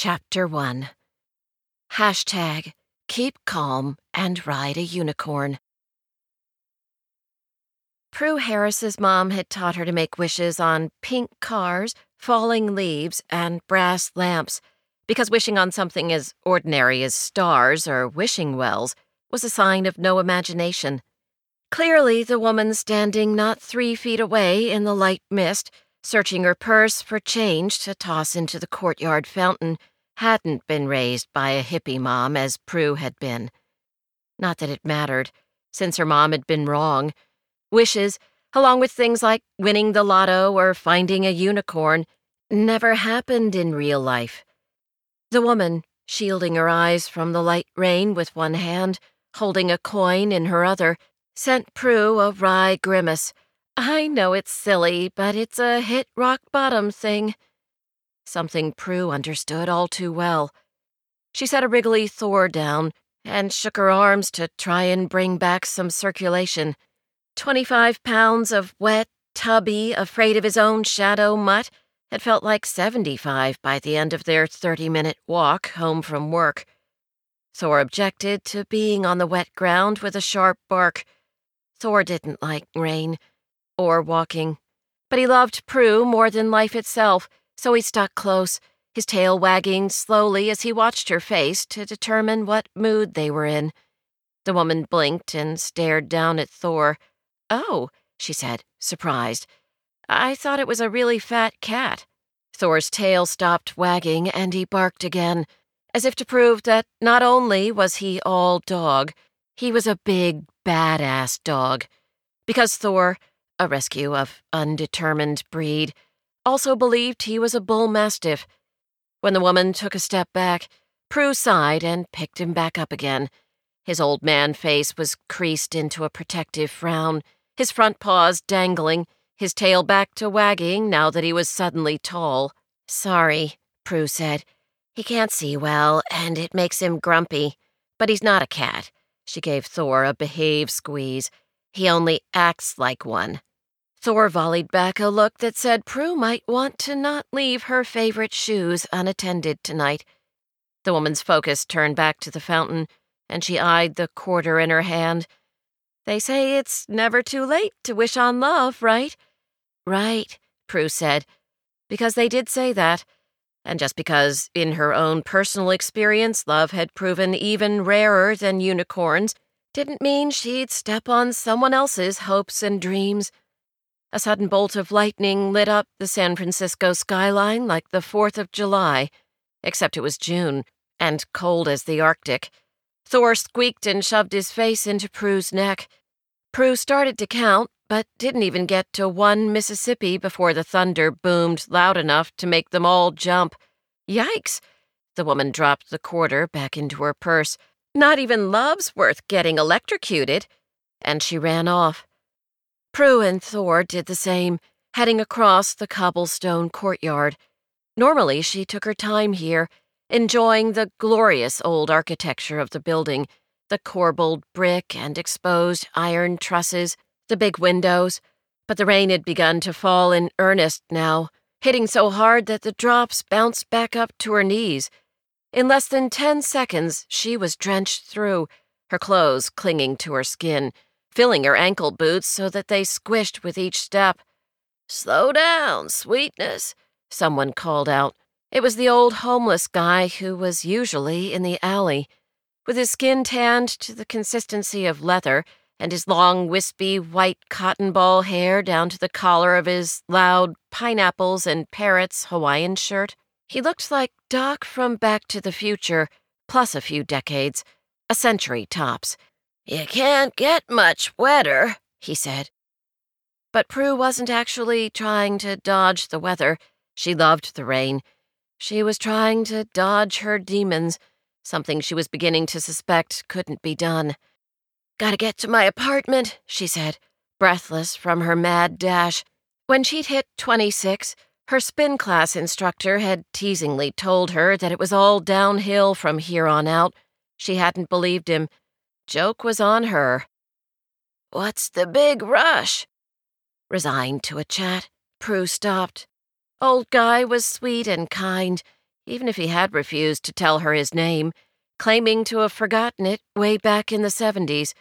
Chapter 1 Hashtag Keep Calm and Ride a Unicorn. Pru Harris's mom had taught her to make wishes on pink cars, falling leaves, and brass lamps, because wishing on something as ordinary as stars or wishing wells was a sign of no imagination. Clearly, the woman standing not three feet away in the light mist, searching her purse for change to toss into the courtyard fountain, hadn't been raised by a hippie mom as Pru had been. Not that it mattered, since her mom had been wrong. Wishes, along with things like winning the lotto or finding a unicorn, never happened in real life. The woman, shielding her eyes from the light rain with one hand, holding a coin in her other, sent Pru a wry grimace. I know it's silly, but it's a hit rock bottom thing something Pru understood all too well. She set a wriggly Thor down and shook her arms to try and bring back some circulation. Twenty-five pounds of wet, tubby, afraid of his own shadow mutt had felt like 75 by the end of their 30 minute walk home from work. Thor objected to being on the wet ground with a sharp bark. Thor didn't like rain or walking, but he loved Pru more than life itself so he stuck close, his tail wagging slowly as he watched her face to determine what mood they were in. The woman blinked and stared down at Thor. Oh, she said, surprised. I thought it was a really fat cat. Thor's tail stopped wagging and he barked again, as if to prove that not only was he all dog, he was a big, badass dog. Because Thor, a rescue of undetermined breed, also believed he was a bull mastiff. When the woman took a step back, Pru sighed and picked him back up again. His old man face was creased into a protective frown, his front paws dangling, his tail back to wagging now that he was suddenly tall. Sorry, Pru said. He can't see well, and it makes him grumpy. But he's not a cat. She gave Thor a behave squeeze. He only acts like one. Thor volleyed back a look that said Pru might want to not leave her favorite shoes unattended tonight. The woman's focus turned back to the fountain, and she eyed the quarter in her hand. They say it's never too late to wish on love, right? Right, Pru said, because they did say that, and just because, in her own personal experience, love had proven even rarer than unicorns, didn't mean she'd step on someone else's hopes and dreams. A sudden bolt of lightning lit up the San Francisco skyline like the 4th of July, except it was June and cold as the Arctic. Thor squeaked and shoved his face into Pru's neck. Pru started to count, but didn't even get to one Mississippi before the thunder boomed loud enough to make them all jump. Yikes! The woman dropped the quarter back into her purse. Not even love's worth getting electrocuted. And she ran off. Pru and Thor did the same, heading across the cobblestone courtyard. Normally, she took her time here, enjoying the glorious old architecture of the building, the corbelled brick and exposed iron trusses, the big windows. But the rain had begun to fall in earnest now, hitting so hard that the drops bounced back up to her knees. In less than ten seconds, she was drenched through, her clothes clinging to her skin filling her ankle boots so that they squished with each step. Slow down, sweetness, someone called out. It was the old homeless guy who was usually in the alley. With his skin tanned to the consistency of leather and his long, wispy, white cotton ball hair down to the collar of his loud pineapples and parrots Hawaiian shirt, he looked like Doc from Back to the Future, plus a few decades, a century tops. You can't get much wetter, he said. But Pru wasn't actually trying to dodge the weather. She loved the rain. She was trying to dodge her demons, something she was beginning to suspect couldn't be done. Gotta get to my apartment, she said, breathless from her mad dash. When she'd hit 26, her spin class instructor had teasingly told her that it was all downhill from here on out. She hadn't believed him. Joke was on her. What's the big rush? Resigned to a chat, Pru stopped. Old guy was sweet and kind. even if he had refused to tell her his name, claiming to have forgotten it way back in the 70s.